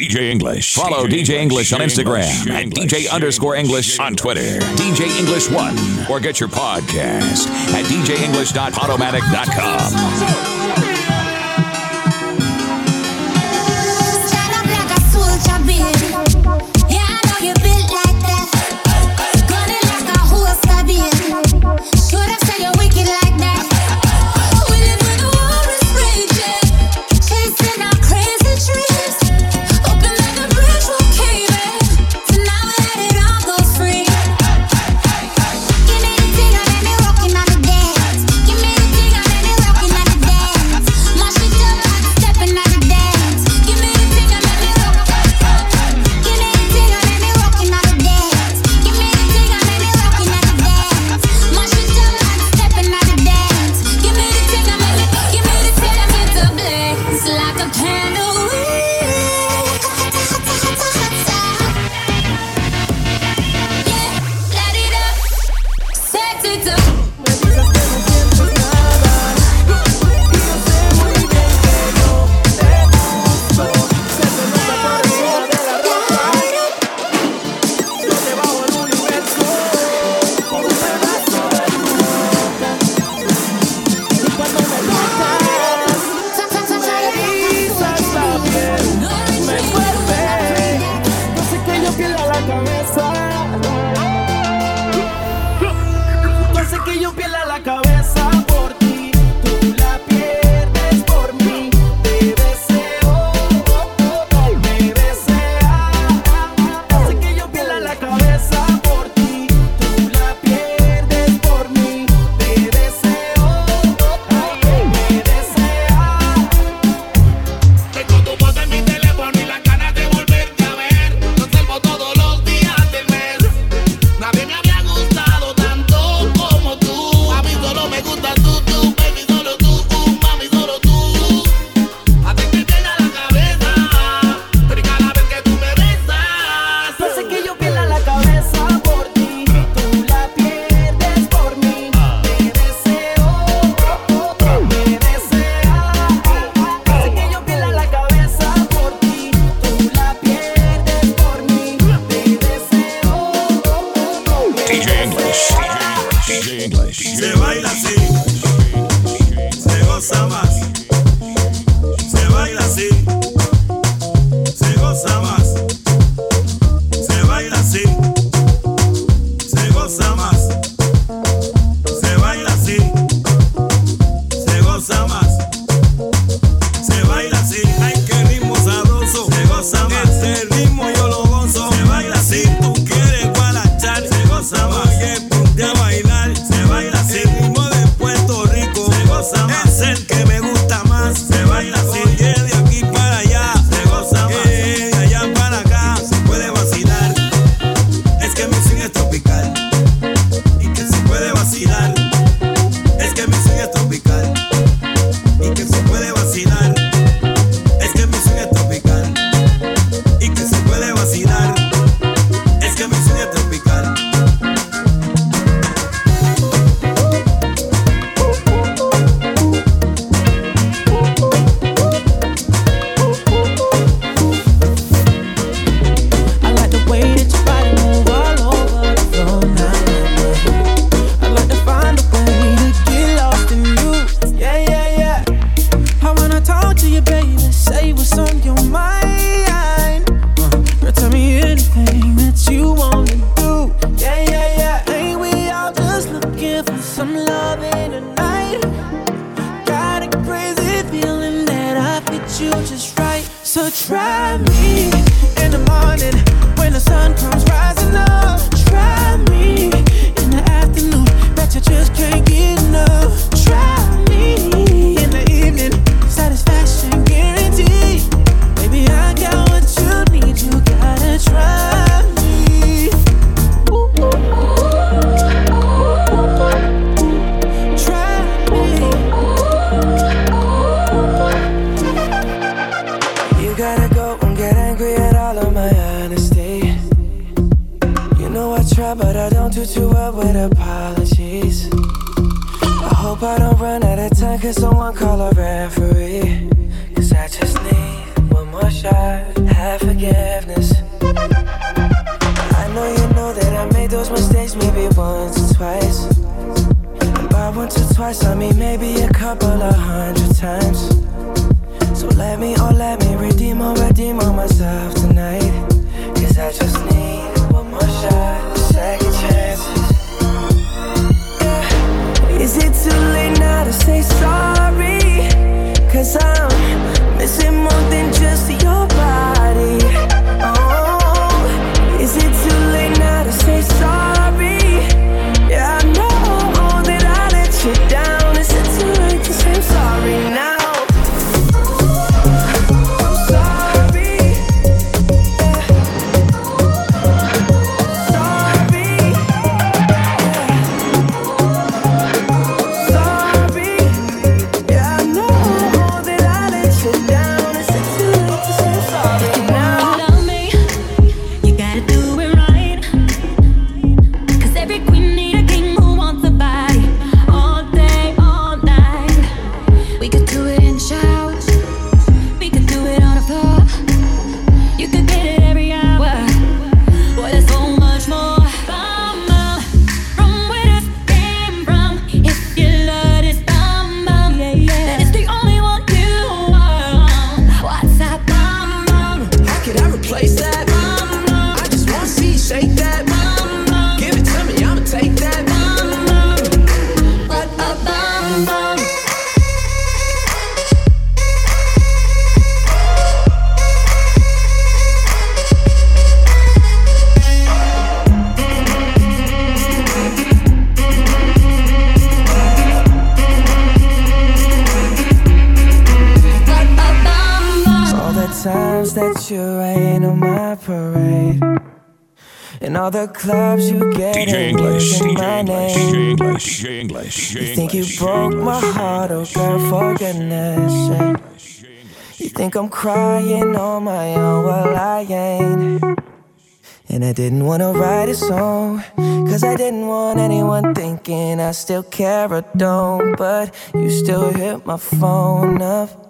DJ English. Follow DJ English on Instagram and DJ underscore English on Twitter. DJ English One. Or get your podcast at djenglish.podomatic.com. all the clubs you get DJ English, my English, name. DJ English, DJ English, DJ You think you English, broke my heart, oh girl, for goodness sake. You think I'm crying on my own, well I ain't. And I didn't wanna write a song, cause I didn't want anyone thinking I still care or don't. But you still hit my phone up.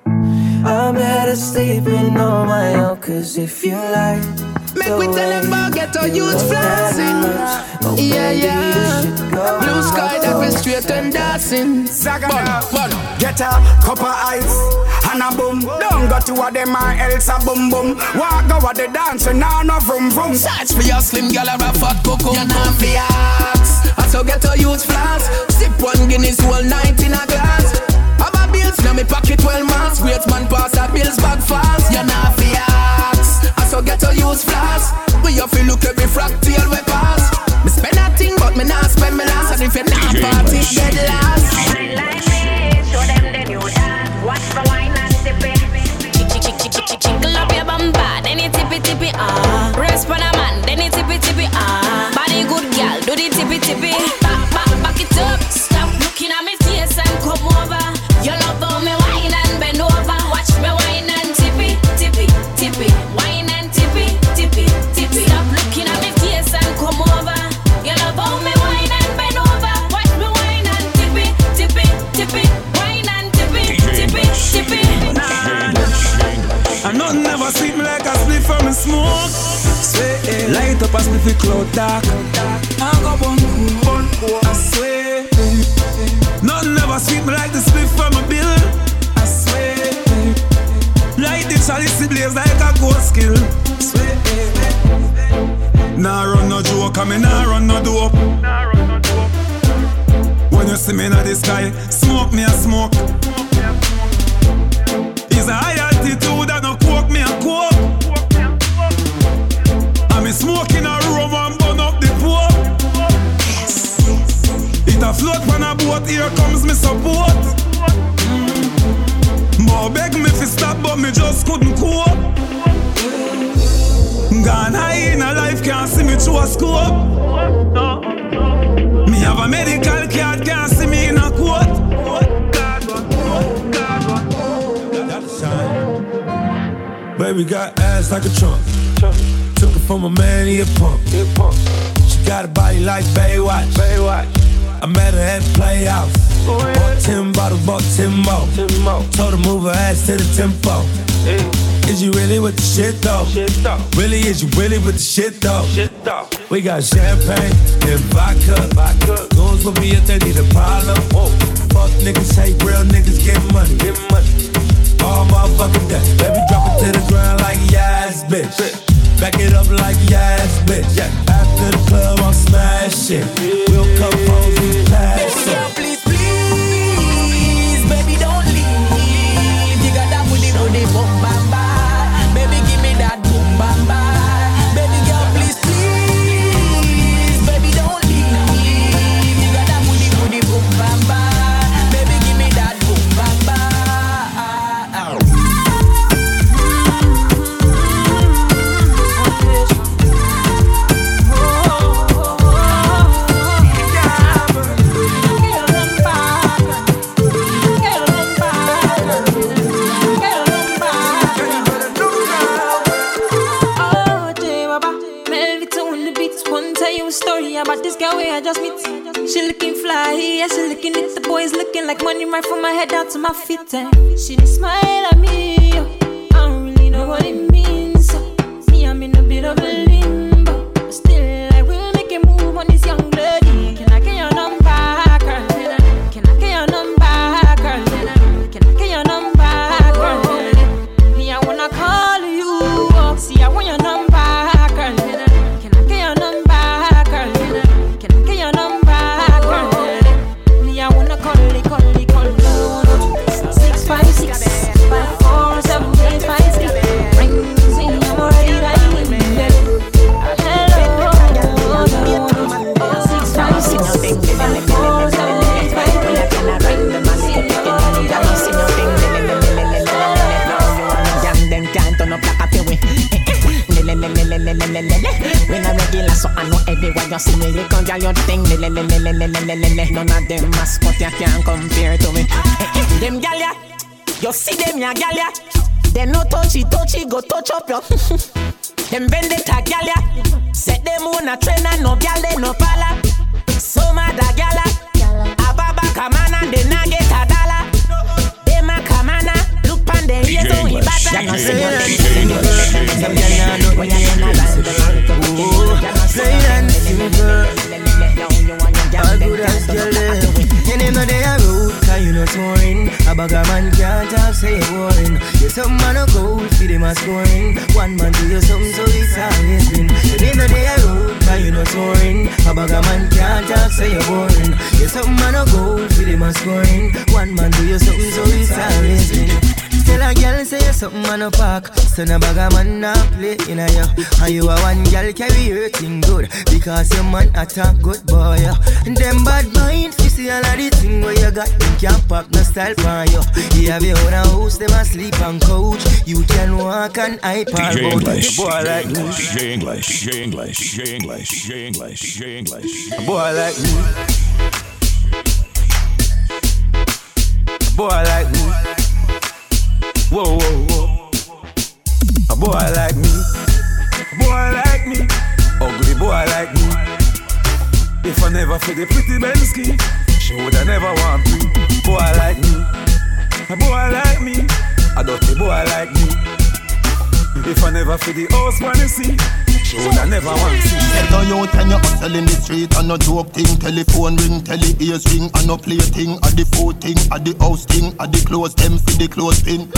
I'm better sleeping on my own, cause if you like. Make the we tell them way about ghetto you youth look that flexing. oh, Yeah, yeah. you should go Blue sky that we straight and dancing. Saga Bun, now. bun. Get a cup of ice and a boom. Don't go to a them or else a boom boom. Walk go a the dance and now no vroom vroom. Search for your slim gal or a fat cocoa. You know fi ask. I so get a youth flask. Sip one Guinness whole night in a glass. Have a bills now me pocket 12 months. Great man pass a bills back fast. You know fi ask. I so get a youth flask. We have to look every fractal we pass. Me spend a thing but me not spend me last. And if you not DJ party, English. dead last. Wine like me, show them the new dance. Watch the wine and sip it. Chickle up your bumper, then you tippy tippy ah. Rest for a man, then you tippy tippy ah. Body good girl, do the tippy tippy. Back back back it up. Stop looking at me as me fi cloud dark. I go bun cool, I swear. Nothing never sweet me like the spliff from a bill. I swear. Light the chalice blaze like a ghost skill. Swear. Nah run no joke, I me nah run no dope. When you see me in the sky, smoke me a smoke. It's a high altitude Float on a boat, here comes me support. Mm. More beg me fi stop, but me just couldn't cope. Gone high in a life, can't see me through a scope. Me have a medical card, can't see me in a court. Baby got ass like a trunk. Took it from a man, he a punk. She got a body like Baywatch. Baywatch. I met her at the Playhouse. Bought ten bottles, bought ten more. Told her move her ass to the tempo. Is you really with the shit though? Really, is you really with the shit though? We got champagne and vodka. Goons will be if they need a problem. Fuck niggas, hate real niggas, get money. All motherfucking day. Baby, drop it to the ground like yes, bitch. Back it up like yes, bitch. Yeah. After the club, I'm smashing. We'll come yourself. She looking fly, yeah, she looking at the boys looking like money right from my head down to my feet. And she did smile at me. oh. I don't really know what it means. None of them mascot ya can't compare to me. Eh, eh, them gal ya, you see them ya gal ya. They no touchy touchy, go touch up your. can't talk, say you're boring You're something man a gold, see them a scoring. One man do you something, so it's always been You never they a road, cause you know touring A bag of man can't talk, say you're boring You're something man a gold, see them a scoring. One man do you something, so it's always been Tell a girl say you something man a park. So no bag a man not play in a you And you a one girl carry your thing good. Because your man a talk good boy yeah. And them bad mind You see all of the thing where you got. Them can't pack no style for you You have your own house Them a sleep on couch. You can walk and iPad DJ English, Boy like me. DJ English, DJ English, DJ English, DJ English, DJ English. A boy like me. Boy like me Whoa, whoa, whoa. A boy like me. A boy like me. Ugly boy like me. If I never feel the pretty Bensky She woulda never want me. Boy like me. A boy like me. A dirty boy like me. If I never feel the house wanna see She woulda never want see Get on out and you hustle in the street. And no joke thing Telephone ring, tele ears ring. And no play thing At the food thing, at the house thing, at the clothes them for the clothes pin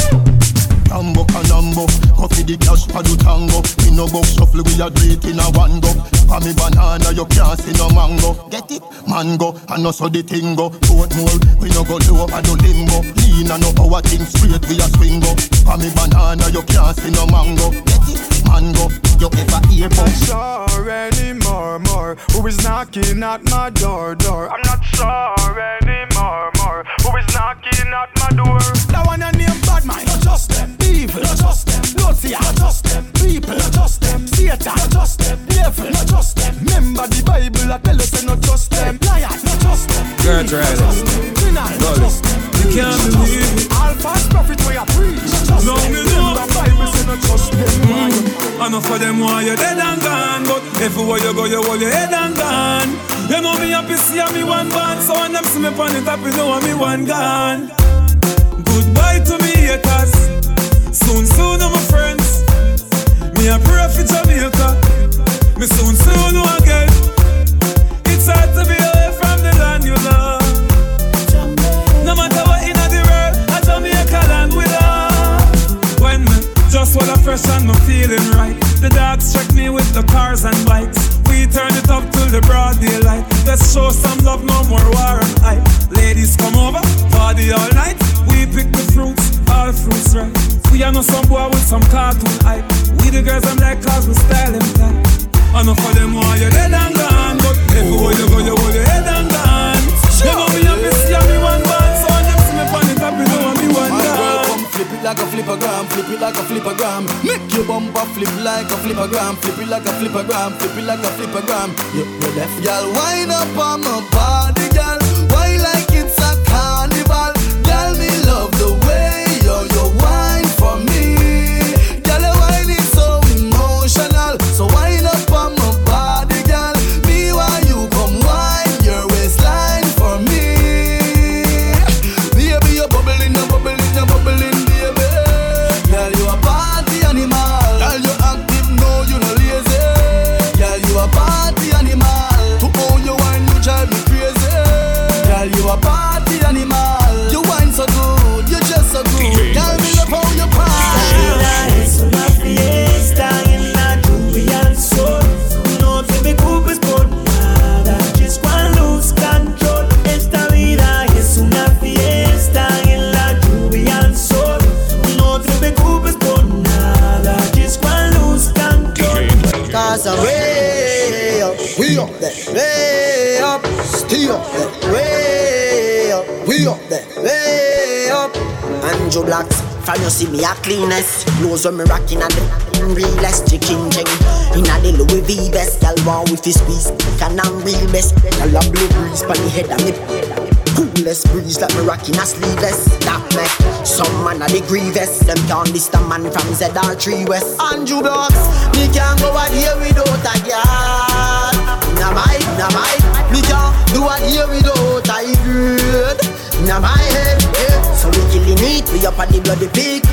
Rambo Kanambo, coffee the cash for the tango. Me no box shuffle, we a do it in a one go. For me banana, you can't see no mango. Get it? Mango, and no so the thing go. Boat more, we no go low over the limbo Lean and no our thing straight, we a swing go. For me banana, you can't see no mango. Get it? Mango, you ever hear Not about sure anymore, more. Who is knocking at my door, door? I'm not sure anymore, more. Who is knocking at my door? That one I name bad mind, not just them. Evil, not just them. Lord, see, not just them. People, not just them. Satan, not just them. Devil, not just them. Remember the Bible, I tell us, say not just them. Liar, not just them. Girl, Not try just this. them. Criminal, not Go just them. You can't believe it. Alpha's prophet, where I preach. Not just No, them. me know. Remember Bible, say not just them. Enough of them want you dead and gone, but everywhere you go, you hold your head and gone. You know me happy see me one band, so when them see me on the top, you know I'm me one gone. Goodbye to me haters, soon soon, my friends. Me a pray for Jamaica, me soon soon again. It's hard to be away from the land you love. Wanna fresh and me feeling right. The dogs check me with the cars and bikes. We turn it up till the broad daylight. Let's show some love, no more war and hype. Ladies come over, party all night. We pick the fruits, all fruits right. We are no some boy with some cartoon hype. We the girls I'm like cause we style them tight. Enough for them why you dead and gone, but everywhere you go you hold your head and gone. You know me happy see me one like a flippergram, flip it like a flippergram. Make your bumper flip like a flippergram, flip it like a flippergram, flip it like a flippergram. You, you left, girl, wind up on my body, girl. Them can't a man from ZR3 West. Andrew Blocks Me can't go out here without a girl. Nah my, nah my Me can't do a here without a girl. Nah my head, yeah. So we killing it, we up on the bloody pig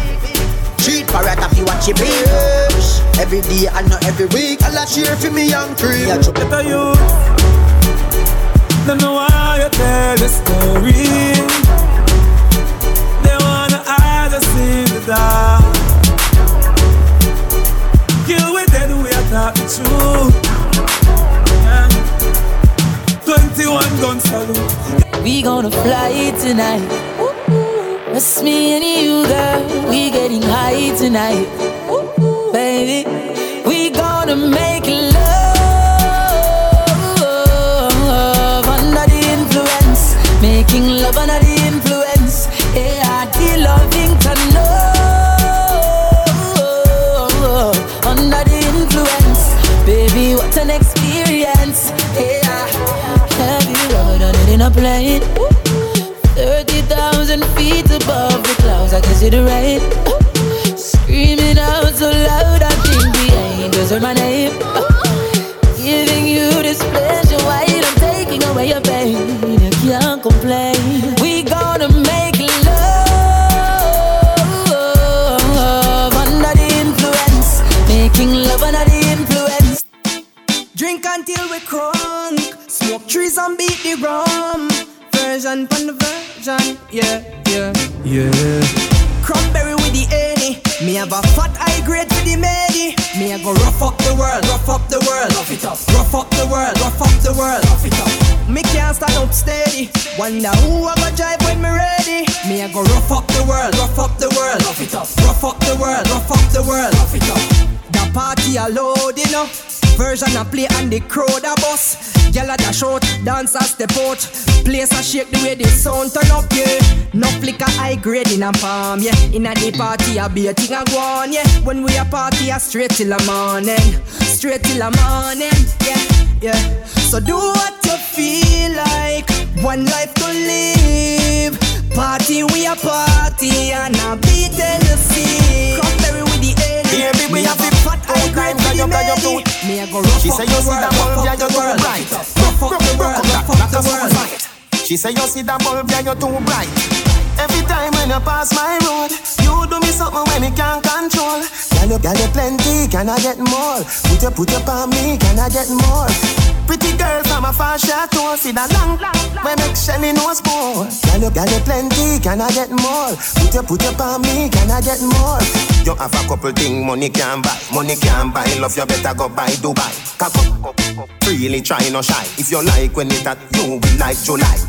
Street parrot if you watch it bitch Every day and not every week I'll cheer for me young cream Yeah, chop Better you Them know why you tell the story. They wanna hide us in the dark talk the truth yeah. 21 gun salute We gonna fly tonight. It's me and you, girl. We getting high tonight, baby. We gonna make love under the influence, making love under the plane? 30,000 feet above the clouds, I can see the rain. Screaming out so loud, I think the angels heard my name. Wonder who I go drive when me ready. Me I go rough up the world, rough up the world. Rough it up. Rough up the world, rough up the world. Rough it up. The party a load, you know. Vershon a play and the crowd a bus. Gyal a dash out, dance a step out. Place a shake the way the sound turn up, yeah. No flicker high grade in a palm, yeah. In a the party a be a thing a go on, yeah. When we a party a straight till the morning, straight till the morning, yeah, yeah. So do what you feel like. One life to live. Party we a party and a beat with the A. Baby we have the fat high grade you got your too. Me I go She say you see that bulb, yeah, you're too bright. Rock the world, like a school fight. She say you see that bulb, yeah, you're too bright. Every time when you pass my road, you do me something when me can't control. Girl, you, girl, you plenty, can I get more? Put your, put your on me, can I get more? Pretty girl from a far chateau, see that long, when make Shelly nose go. Girl, you, girl, you plenty, can I get more? Put your, put your on me, can I get more? You have a couple thing money can buy, money can buy. Love you better go buy Dubai. Cock freely try no shy. If you like when it that you will like July.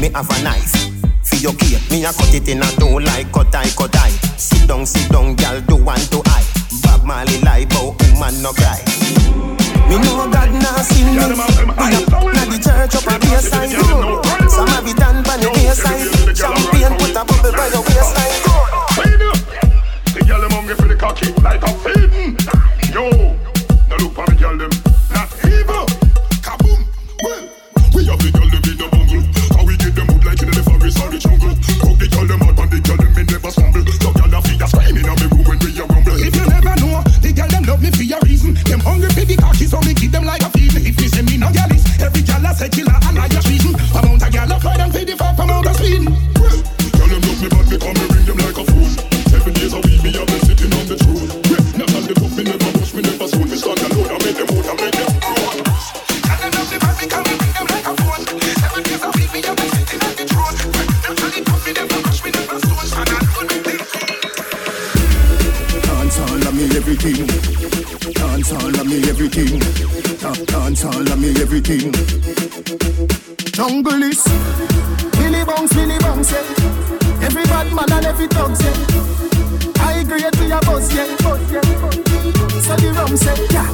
Me have a knife. For your cake, me a cut it in a two like cut I, cut I. Sit down, sit down, gal, do one to I. Bob Marley lie, but woman no cry. Me know God now see me. Me up na the church up a baseline. Some have it done by the baseline. Champagne put a bubble by your waistline. The girl them hungry for the cocky like a a say killer and I a treason. Dance all of me everything. Jungle is Billy Bounce, Billy Bounce, yeah. Every bad man and every dog, yeah. I grade to your boss, yeah. So the rum say, yeah.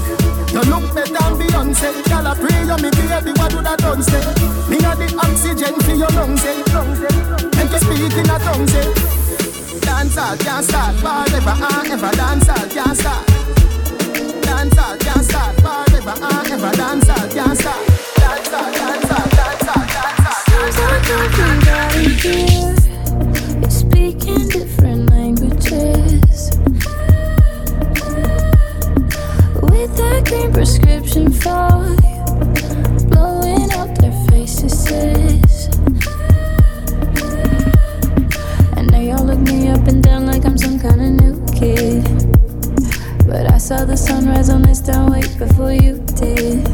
You look better than Beyonce. Girl, I pray you me baby, what would I done say? Me got the oxygen for your lungs, eh. And to speak in a tongue, say. Dance all can't start forever and ever. Dance all can't start. All. You're speaking different languages with that green prescription for blowing up their faces. Saw the sunrise on this town way before you did.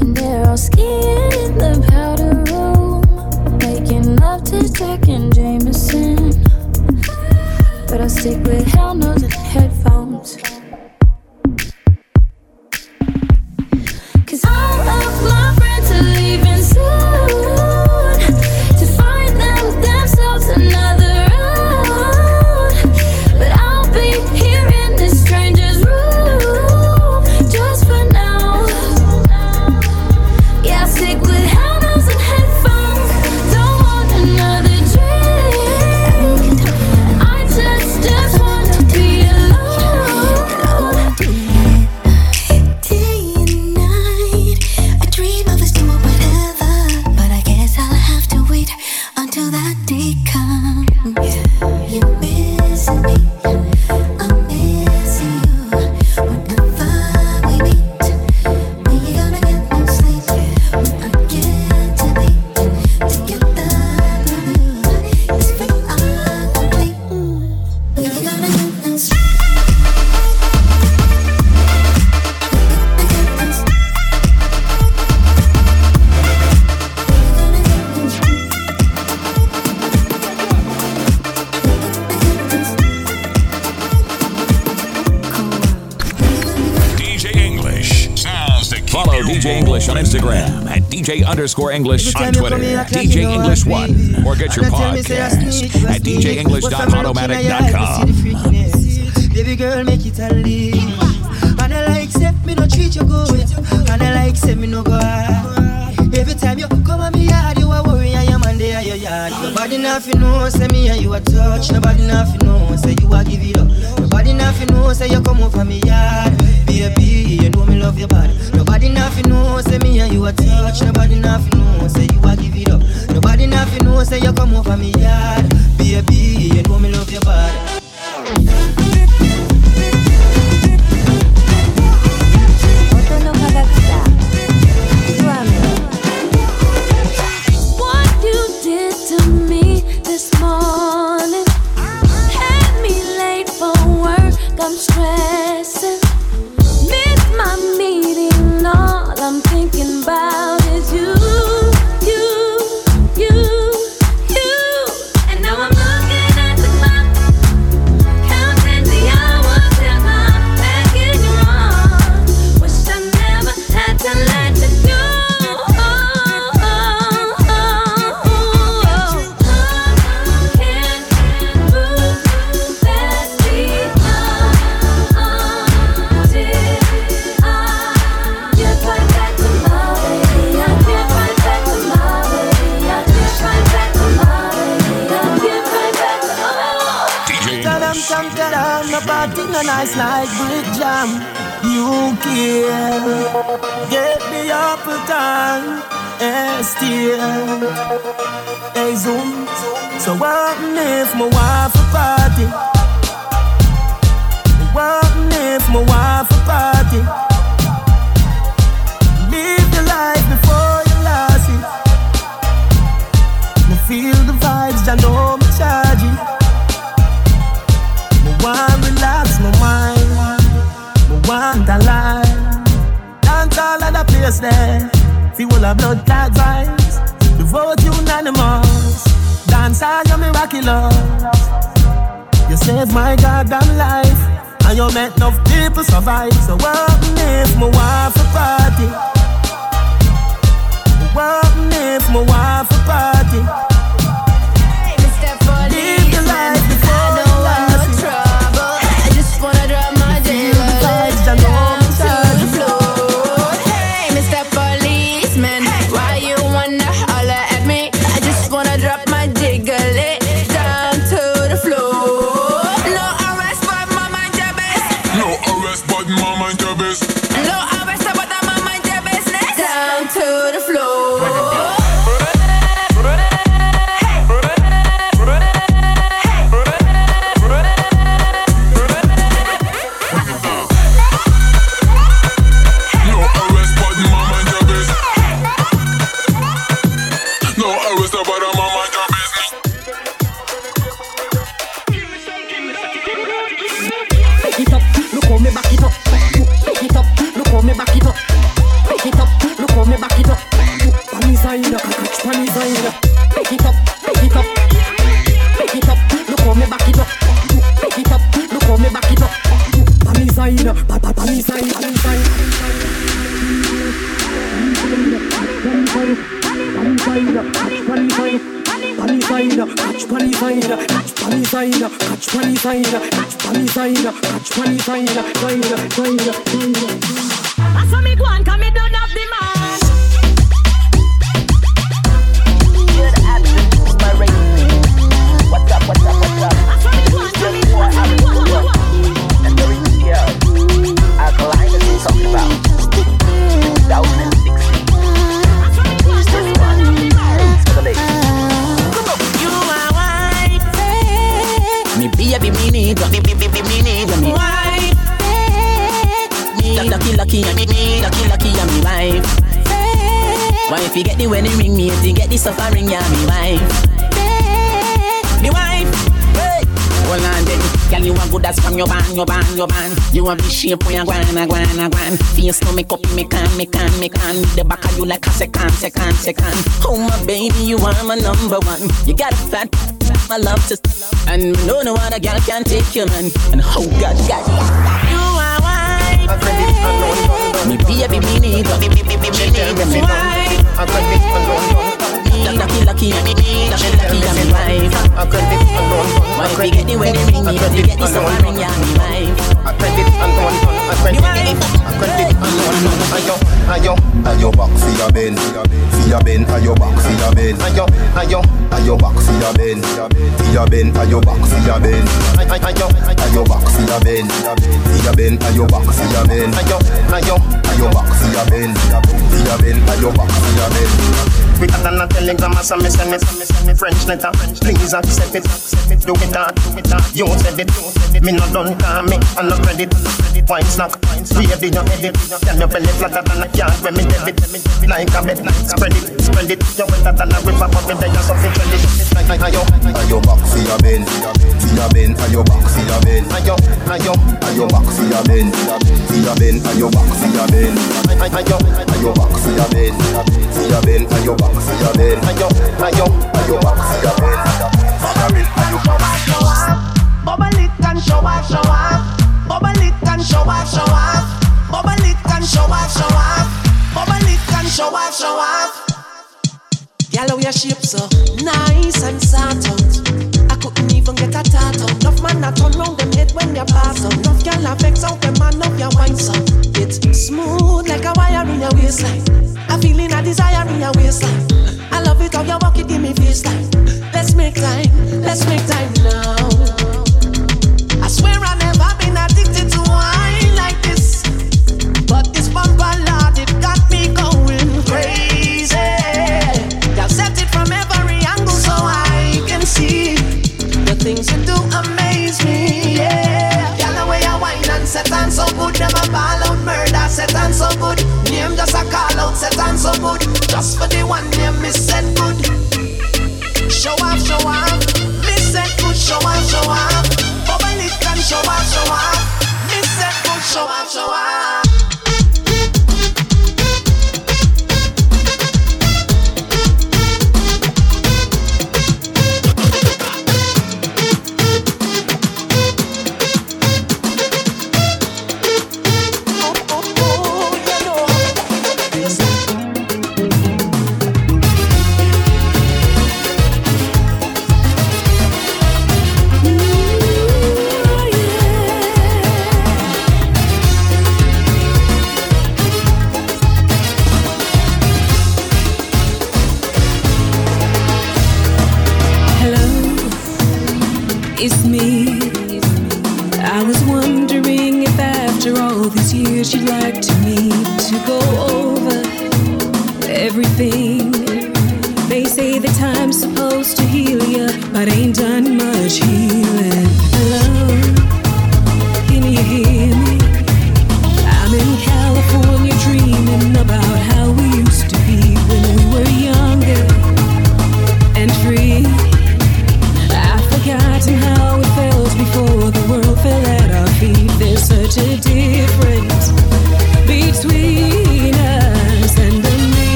And they're all skiing in the powder room, making love to Jack and Jameson. But I'll stick with hell nos and headphones. Underscore English on Twitter. DJ English One. Or get your podcast at DJEnglish.podomatic.com. Baby girl, make it a leave. And I like say me no treat you good. And I like say me no go hard. Every time you come on me yard, you a worry your man there your yard. Nobody nothing know say me and you a touch. Nobody nothing know say you a give it up. Nobody nothing know say you come over me yard. Baby, you know me love your body. Nobody nothing know say me and you a touch. Nobody nothing know say you a give it up. Nobody nothing know say you come over me yard. Baby, you know me love your body. Everything a nice like brick jam. You care, get me up a time, and eh, still. Hey zoom, so what if my wife a party? What if my wife a party? Live the life before you lost it. Me feel the vibes, I know it. Me want relax my mind. Me want a life. Dance all of the place there. Feel a blood clot vibes. The vote unanimous. Dance all your miraculous. You saved my goddamn life. And you make enough people survive. So what if my wife a party? What if my wife a party? Live the life catch pan inside. Catch pan inside, catch pan inside. Side, side, side. I saw me go on, come me don't your band, your band, your band. You have the shape where you gwan, a gwan, a gwan. Face no make up, me can, me can, me can. The back of you like a second, second, second. Oh my baby, you are my number one. You got a fat, my love to, love and no no other girl can take you, man. And oh God, God, you are white, me baby, me need you, me, me, me, me, me need you, me white. Lucky, lucky, me, me, lucky, lucky, I'm me wife. Why if you get the wedding ring, me if you get the summer ring, yeah, me wife. Ayo, ayo, ayo back for your bend, for your bend, ayo back for your bend. Ayo, ayo, ayo back for your bend, for your bend, ayo back for your bend. Ayo, ayo back for your bend, for your bend, ayo back for your bend. Ayo, ayo, ayo back for your bend, for your bend, ayo back for your bend. Quicker than a telegram some send me, send me, French letter. Please accept it, accept it. Do it hard, do it hard. You said it, me not done call me. I'm not credit. Wine snack, ready your edit. Can your belly flatter than a cat when me debit. Like a bed, spread it, spread it. You wetter than a river, but me there you something credit. Ayo, Ayo back for your bend, for your bend, ayo back for your bend. ayo, ayo, Ayo back for your bend, for your bend, ayo back for your bend. ayo, Ayo back for your bend, for your bend, ayo back bend. ayo, ayo, Ayo for. Bubble it and show off. Bubble it and show off. Bubble it and show off. Bubble it and show off, show off. Yellow your shape so nice and sat out. I couldn't even get a tat out. Enough man I turn round them head when they pass up. Enough y'all I vex out them man up your wine so. It's smooth like a wire in your waistline. I feeling a desire in your waistline. I love it how you walk it give me face time. Let's make time, let's make time now. I swear I never been addicted to wine like this, but this bumper. ball out murder, set on so good. Name just a call out, set on so good. Just for the one name, me set good. Show off, show off. Me set good, show off, show off. Bubble it and show off, show off. Me set good, show off, show off.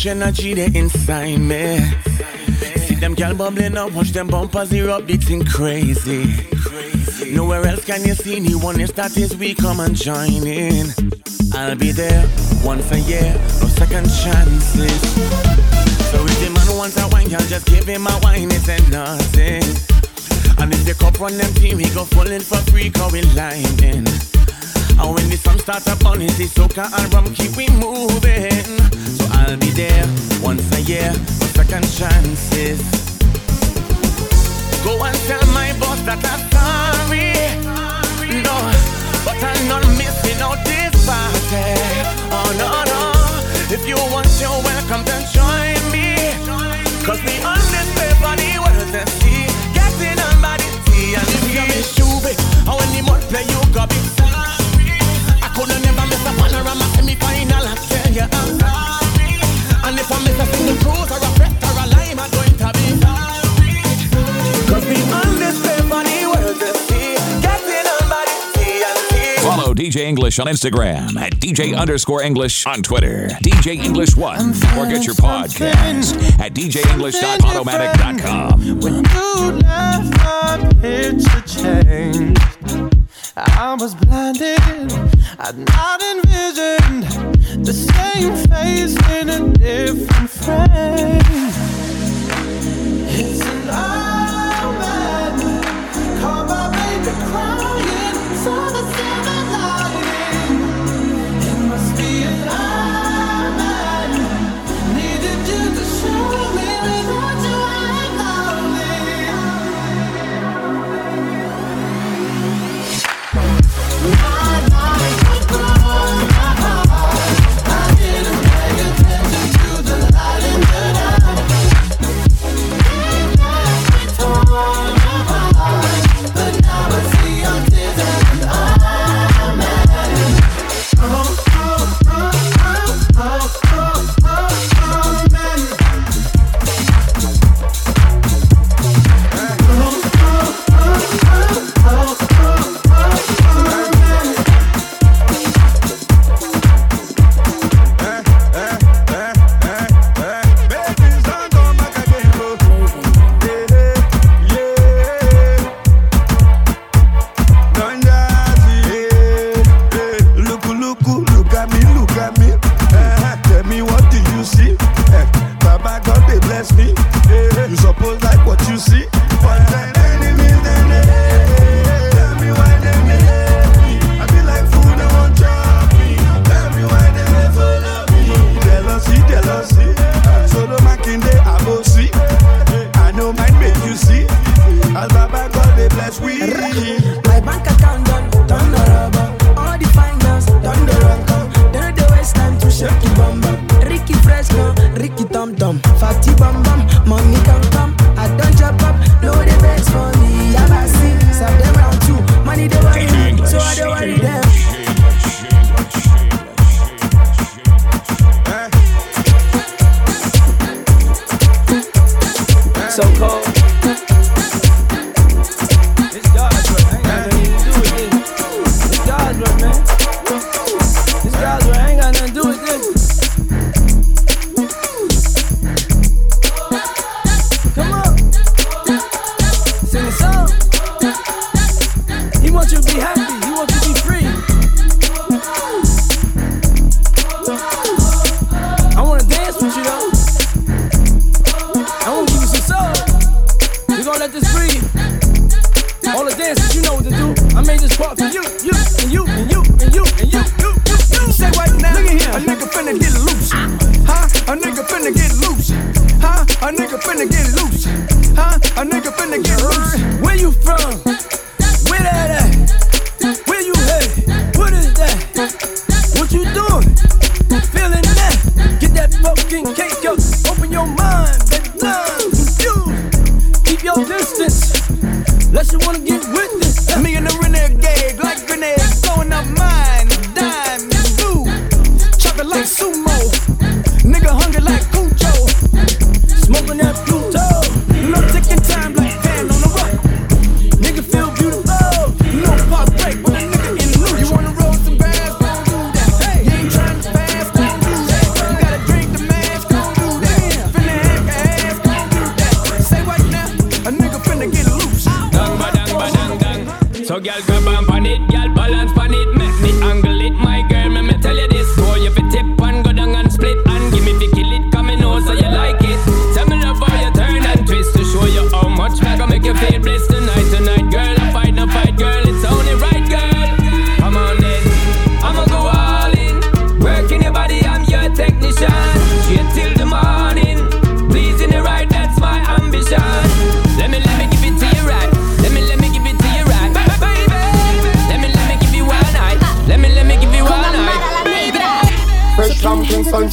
Much energy there inside me. See them gal bubbling up, watch them bumpers erupt, beating crazy. Nowhere else can you see me. if that is we come and join in. I'll be there once a year, no second chances. So if the man wants a wine, y'all just give him a wine, it's ain't nothing. And if the cup run empty, we go full in for free, cause we liming. And when the sun starts up on it, the soca and rum keep we moving. So I'll be there once a year for second chances. Go and tell my boss that I'm sorry. No, but I'm not missing out this party. Oh no, no. If you want, you're welcome to join me. Cause we on this paper, the world to see. Getting on body, see, and if you miss you, and when the mud play, you got sorry. I coulda never miss a panorama semi-final, I tell you I'm sorry. And if I miss a single cruise or a fret or a lime, I'm going to be sorry. Cause we on this world to see. Getting on body, see. Follow DJ English on Instagram at DJ underscore English on Twitter, DJ English One, or get your podcast at DJEnglish.podomatic.com. When you left, my picture changed. I was blinded. I'd not envisioned the same face in a different frame.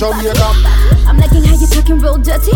Jamaica. I'm liking how you talking real dirty.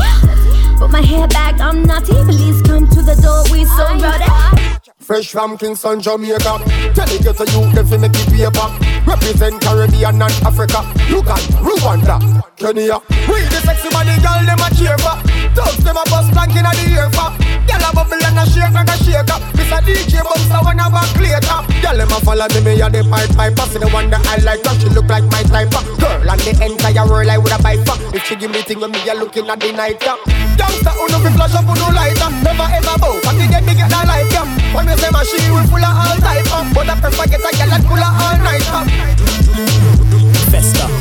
Put my hair back, I'm naughty. Please come to the door, we so rowdy. Fresh from Kingston, Jamaica. Tell the girls you them fi make it paper. Represent Caribbean and Africa. Uganda, Rwanda, Kenya. We the sexy body girl, them a cheer for thugs, them a bust plank inna the air for. Ah. Gyal a bubble and a shake like a shaker. Miss a DJ bounce a one a back later. Gyal them a follow me, me a the pipe piper. Ah. See the one that I like, cause she look like my type. Girl and the entire world I woulda buy for. If she give me thing, me a looking at the night. Youngster who no fi flash up, who no lighter. Never ever bow, but the get me get that light. When me say my she will full of all type. But I prefer get a gyal that full of all night. Festa.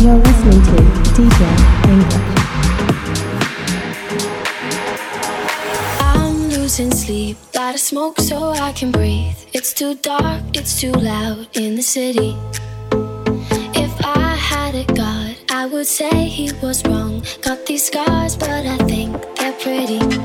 You're listening to DJ English. I'm losing sleep, gotta smoke so I can breathe. It's too dark, it's too loud in the city. If I had a god, I would say he was wrong. Got these scars, but I think they're pretty.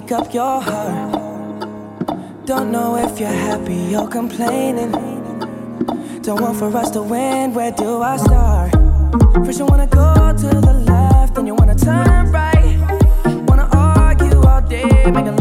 make up your heart. Don't know if you're happy or complaining. Don't want for us to win, where do I start? First, you wanna go to the left, then you wanna turn right. Wanna argue all day, make a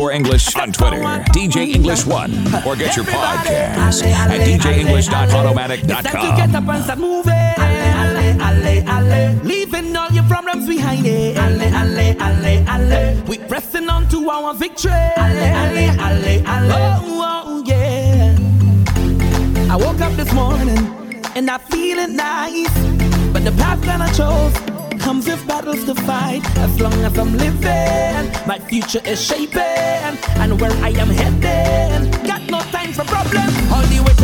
underscore English on Twitter, DJ English One, or get your podcast at djenglish.podomatic.com. Leaving all your problems behind it. We pressing on to our victory. Oh, oh, yeah. I woke up this morning and I'm feeling nice, but the path that I chose comes with battles to fight. As long as I'm living future is shaping and where I am heading. Got no time for problems. All the way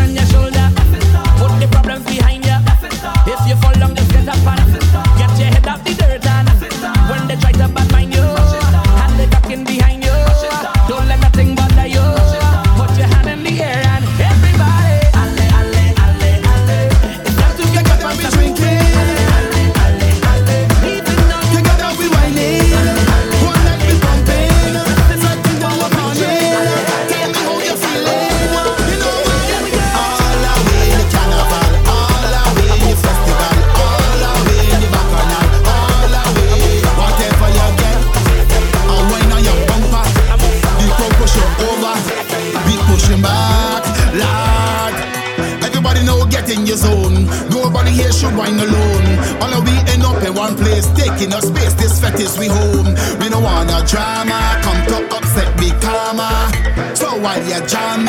John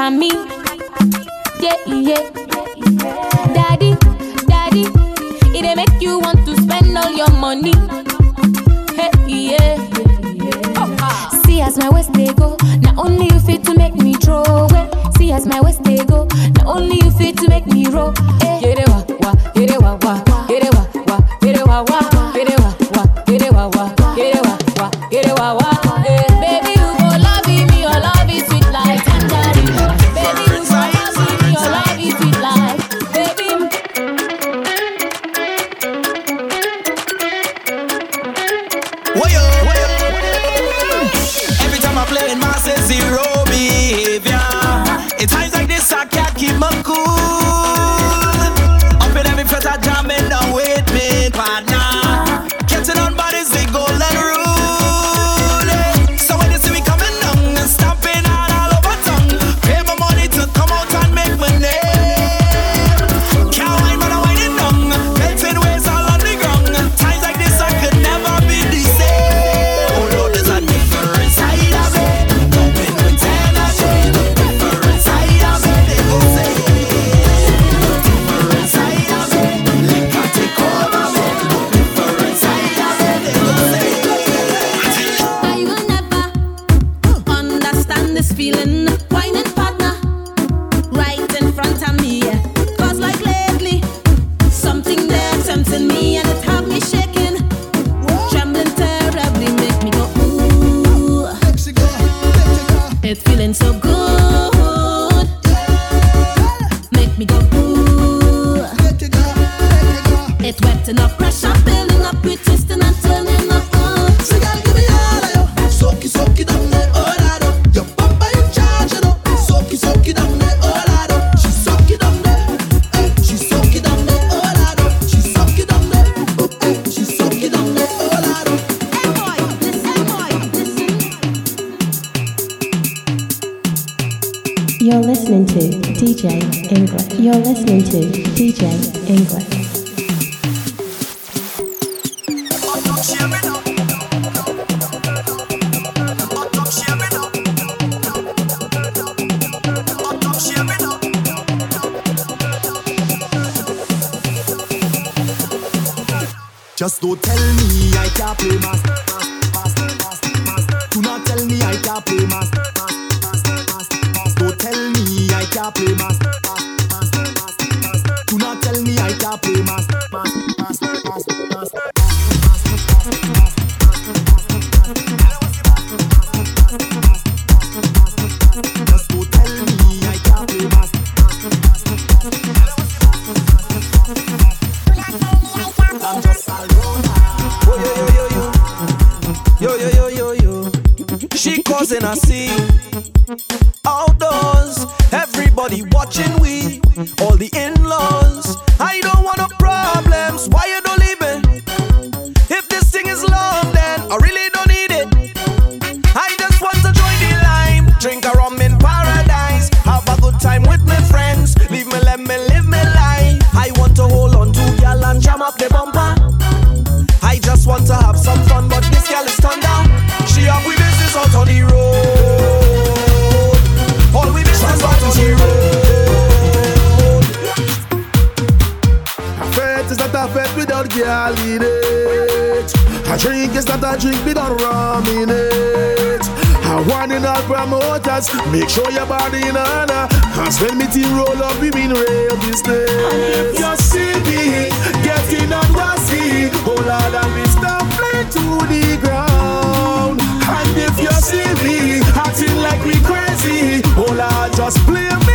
for me. Yeah, yeah. Daddy, daddy, it will make you want to spend all your money. Hey, yeah. Oh, ah. See as my waist they go, not only you fit to make me throw away. See as my waist they go, not only you fit to make me roll. Eh. Yeah, they wa, wa, yeah, they wa, wa. and I see outdoors. Everybody watching we, all the in Make sure your body in honor. And when me team roll up, we mean real this day. You see me getting under sea. Oh Lord, and we be stumbling to the ground. And if you see me acting like we crazy, oh Lord, just play.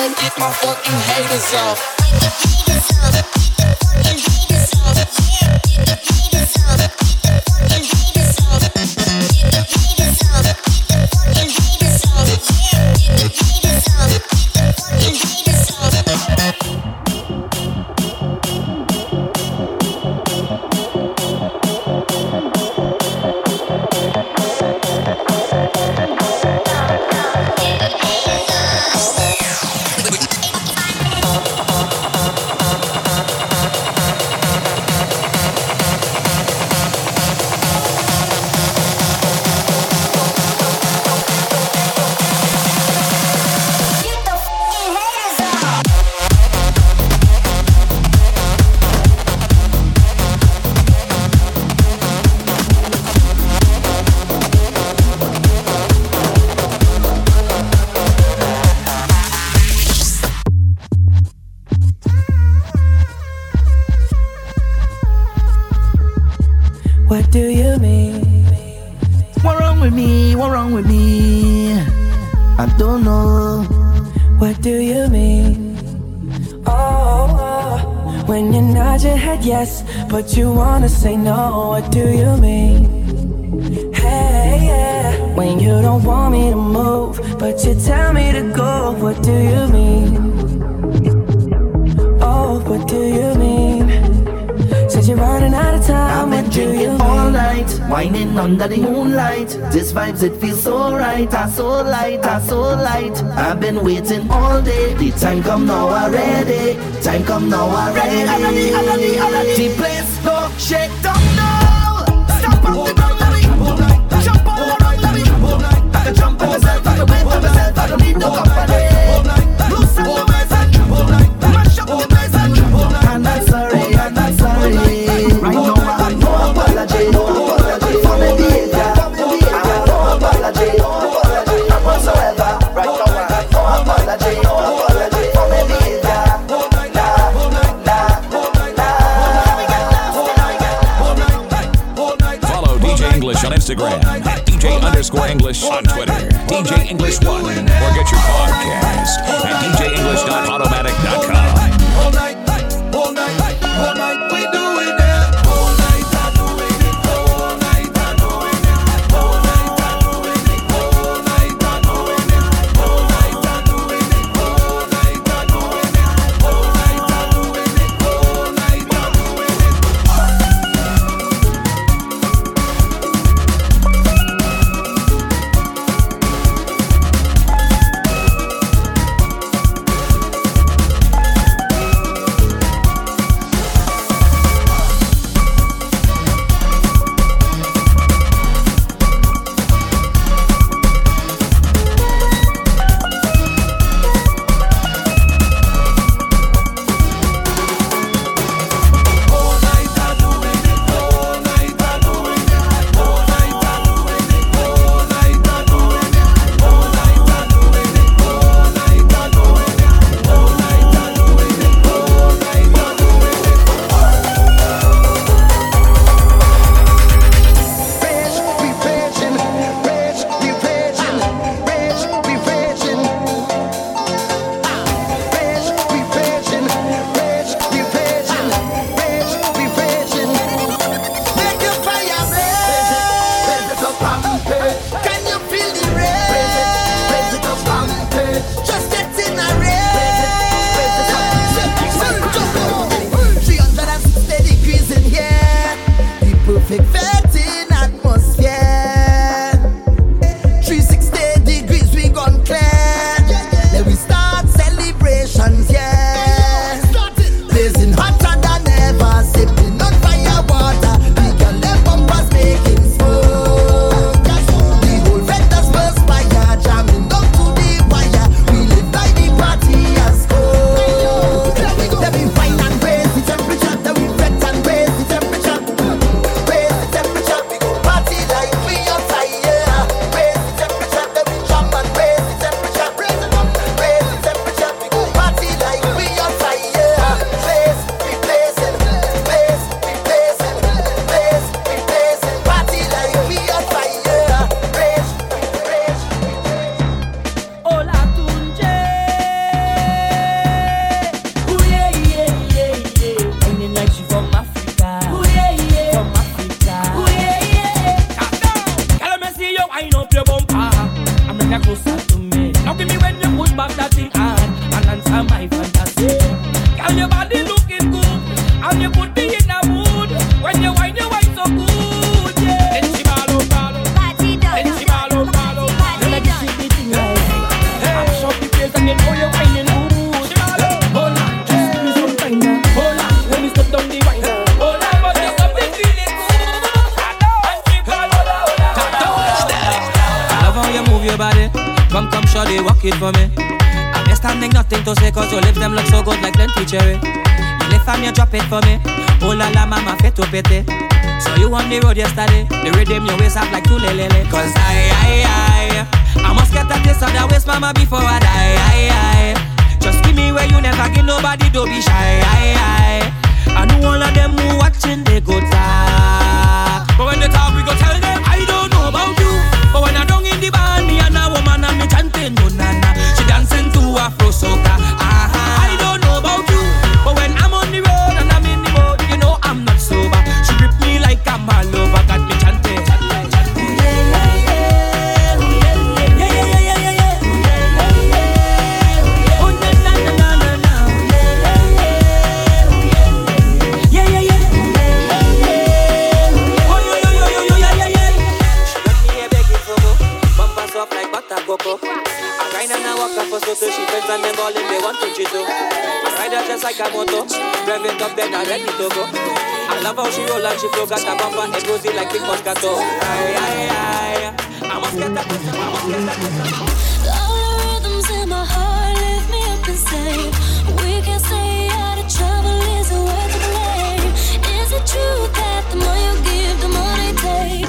man, get my fucking haters off. Get the haters off. Get the fucking haters off. Yeah, get the haters off. waiting all day. The time come now already. Time come now already. The place a. Rev it up, then I ready to go. I love how she roll and she flow, got a bumper, explosive like big moscato. Aye, aye, aye. I must get that pussy, I must get that pussy. All the rhythms in my heart lift me up insane. We can stay out of trouble, is a word to blame. Is it true that the more you give, the more they take?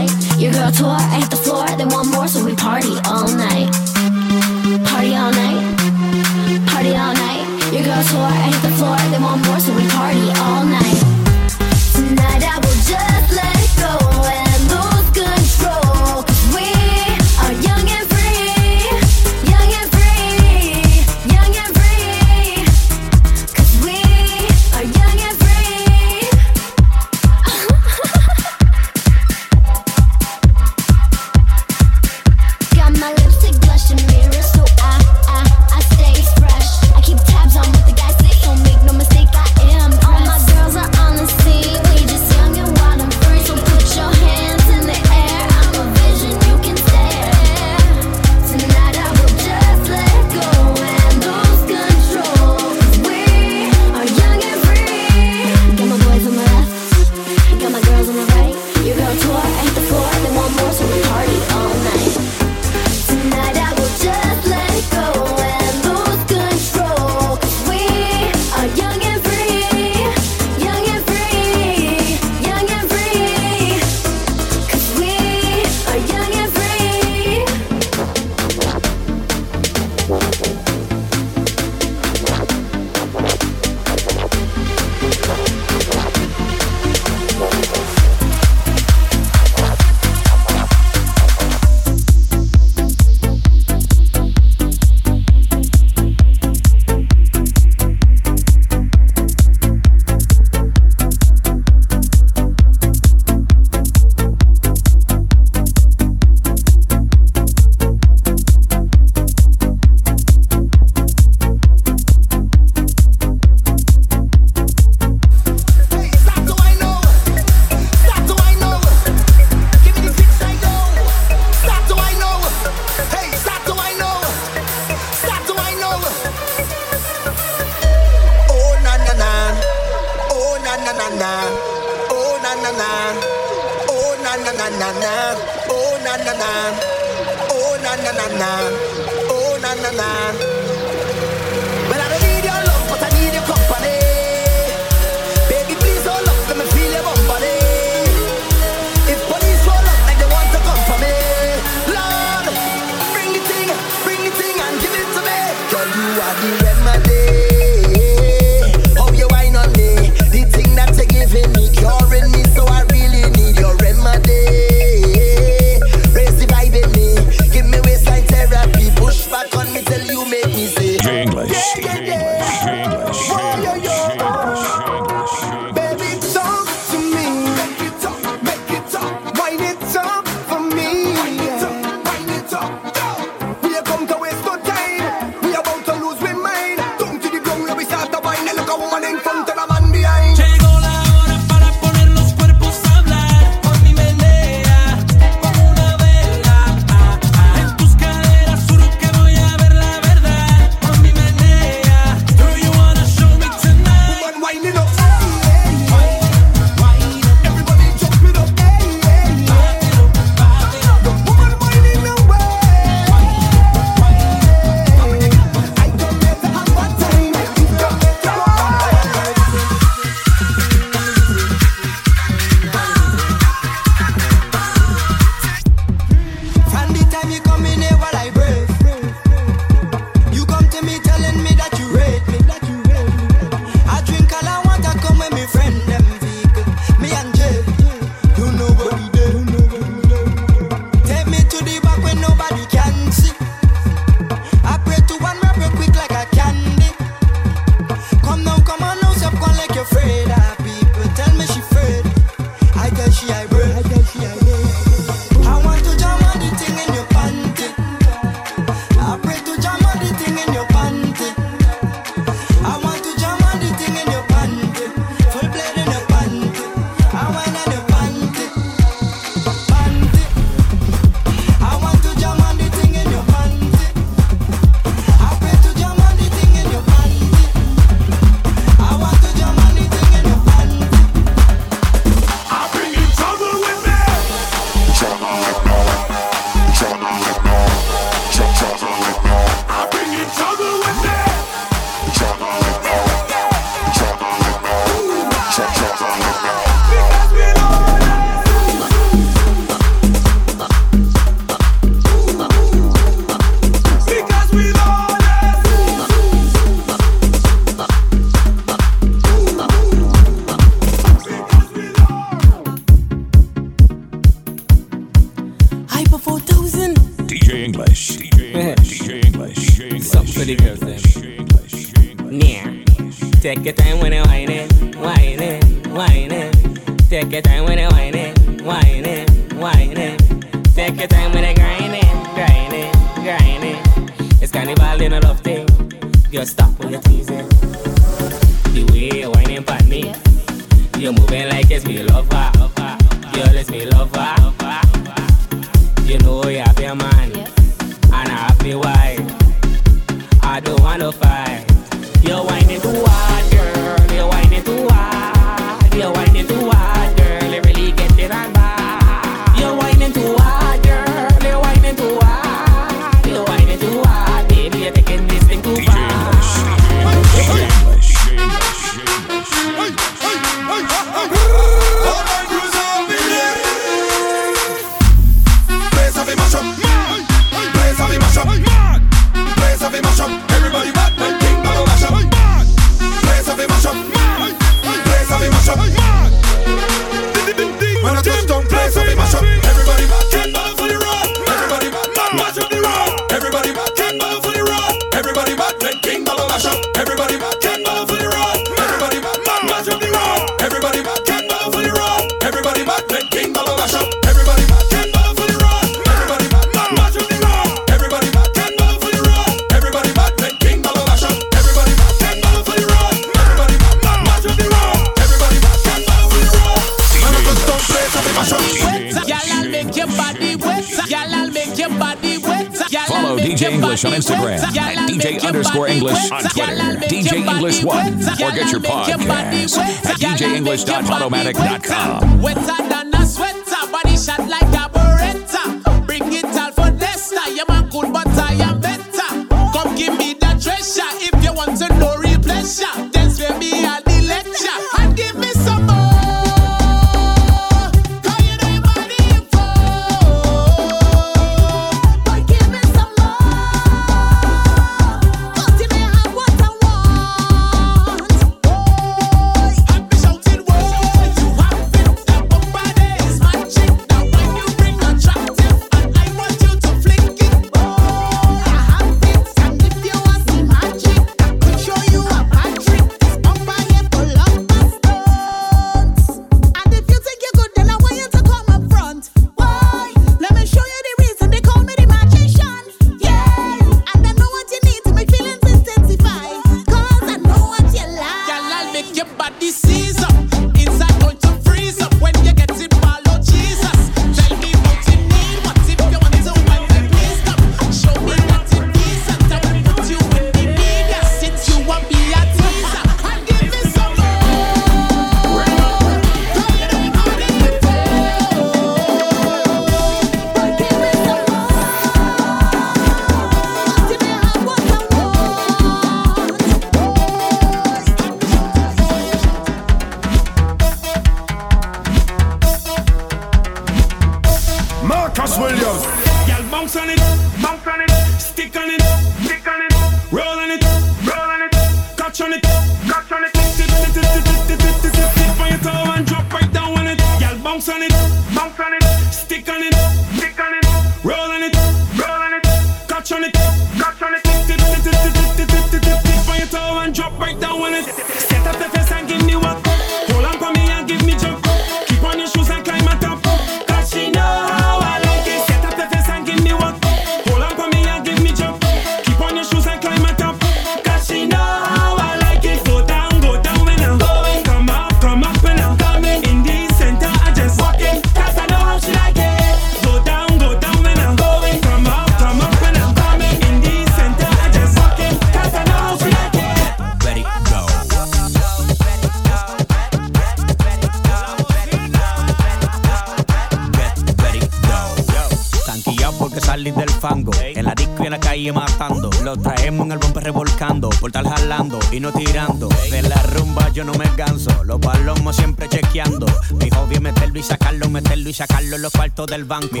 Del banco.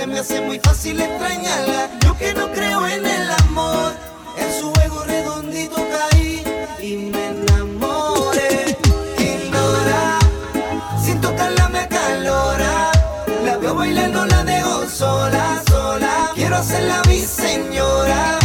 se me hace muy fácil extrañarla. Yo que no creo en el amor, en su juego redondito caí y me enamoré. Ignora, sin tocarla me calora. La veo bailando, la dejo sola, sola. Quiero hacerla mi señora.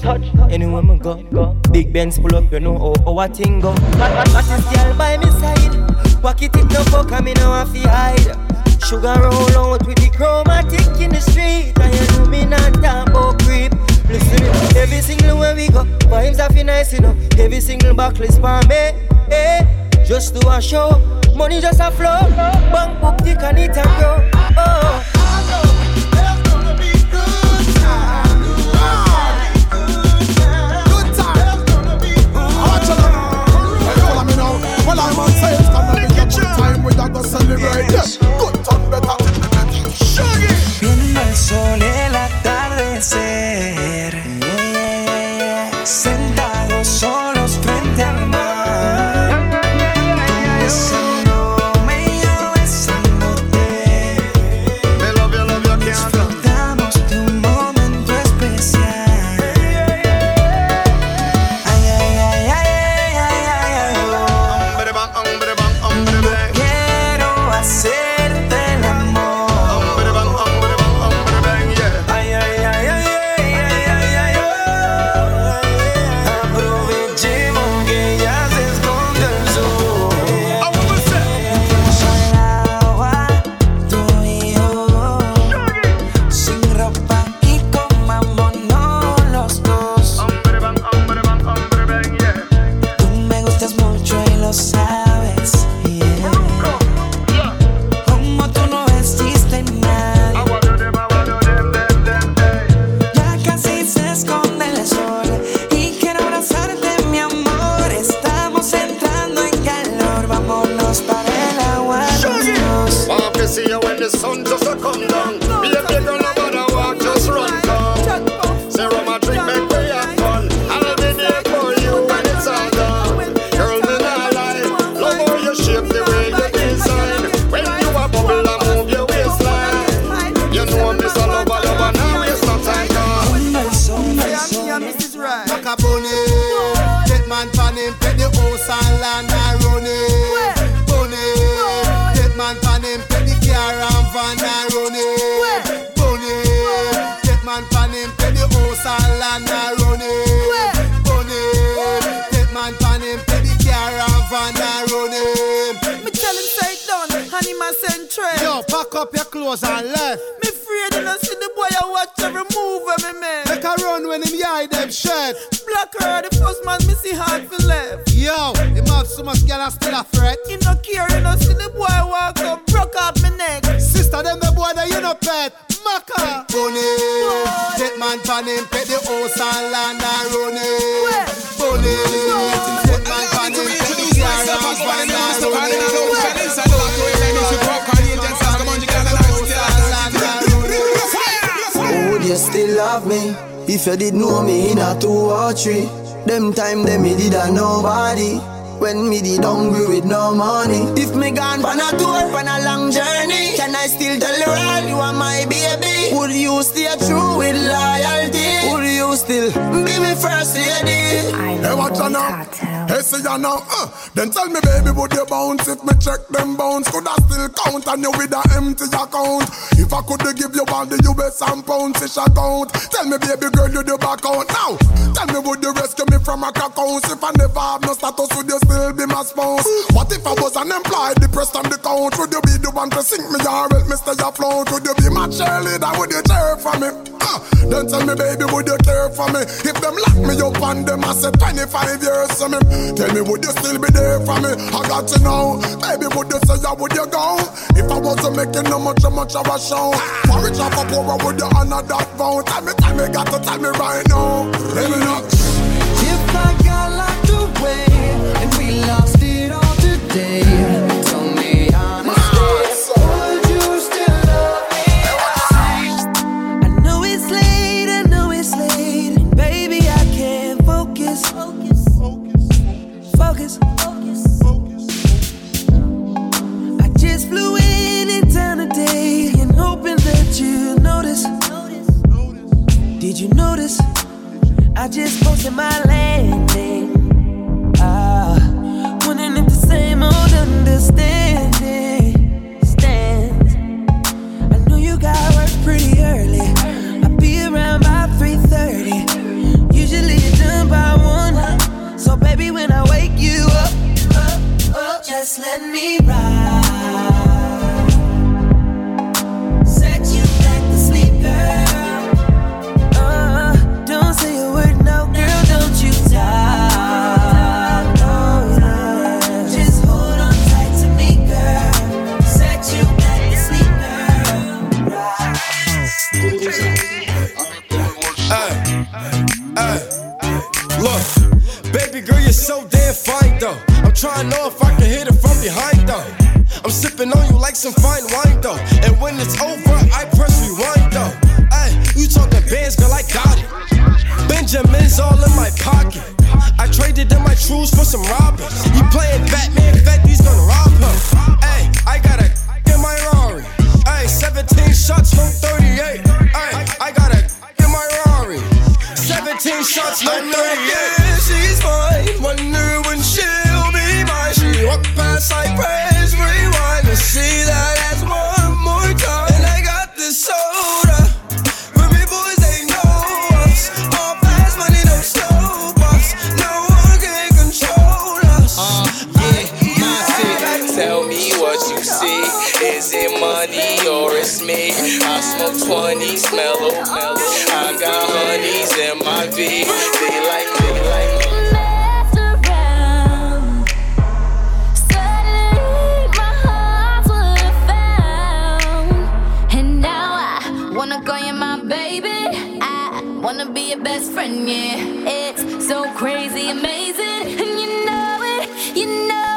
touch, touch, any woman go. Big Benz pull up, you know oh, oh, how our thing go. And pounds, it's account. Tell me, baby have no status, would you still be my spouse? What if I was unemployed, depressed on the couch? Would you be the one to sink me or help me stay afloat? Would you be my cheerleader? Would you cheer for me? Uh, then tell me, baby, would you care for me? If them lock me up and them, I said 25 years to me. Tell me, would you still be there for me? I got to know. Baby, would you say, yeah, would you go? If I wasn't making no much, much of a show. For rich or for poor, would you honor that vow? Tell me, tell me, got to tell me right now. Let me know. If I you notice? I just posted my landing. Ah, wondering if the same old understanding stands. I know you got work pretty early. I'll be around by 3:30. Usually you're done by one. So baby, when I wake you up, up, up, just let me ride. So damn fine though. I'm trying to know if I can hit it from behind though. I'm sipping on you like some fine wine though. And when it's over, I press rewind though. Hey, you talking bands, girl, I got it. Benjamin's all in my pocket. I traded in my trues for some robbers. You playing Batman, Fetty's gonna rob him. Hey, I got a in my Rari. Hey, 17 shots, no 38. Hey, I got a in my Rari. 17 shots, no 38. I smoke 20, smell oh, mellow. Oh. I got honeys in my V. They like me, like me. And now I wanna call you my baby. I wanna be your best friend, yeah. It's so crazy, amazing. And you know it, you know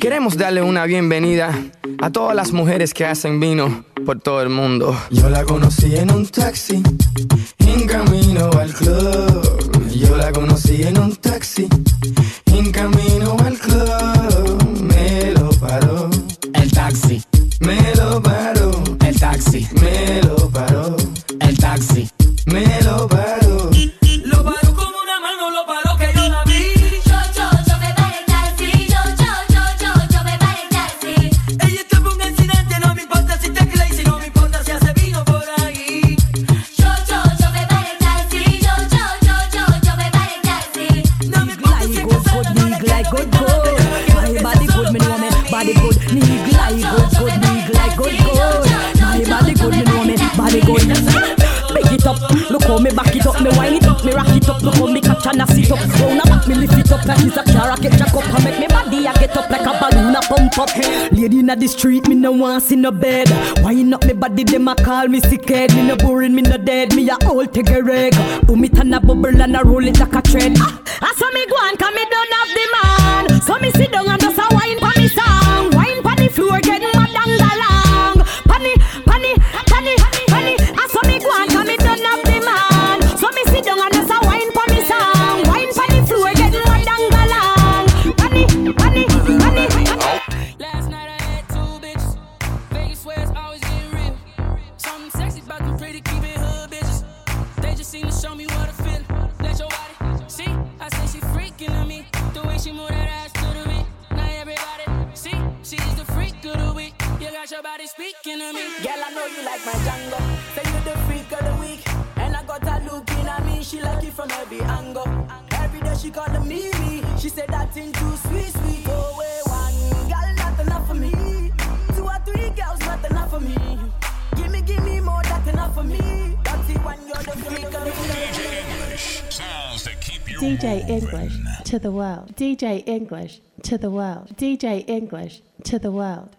Queremos darle una bienvenida a todas las mujeres que hacen vino por todo el mundo. Yo la conocí en un taxi. world. DJ English to the world. DJ English to the world.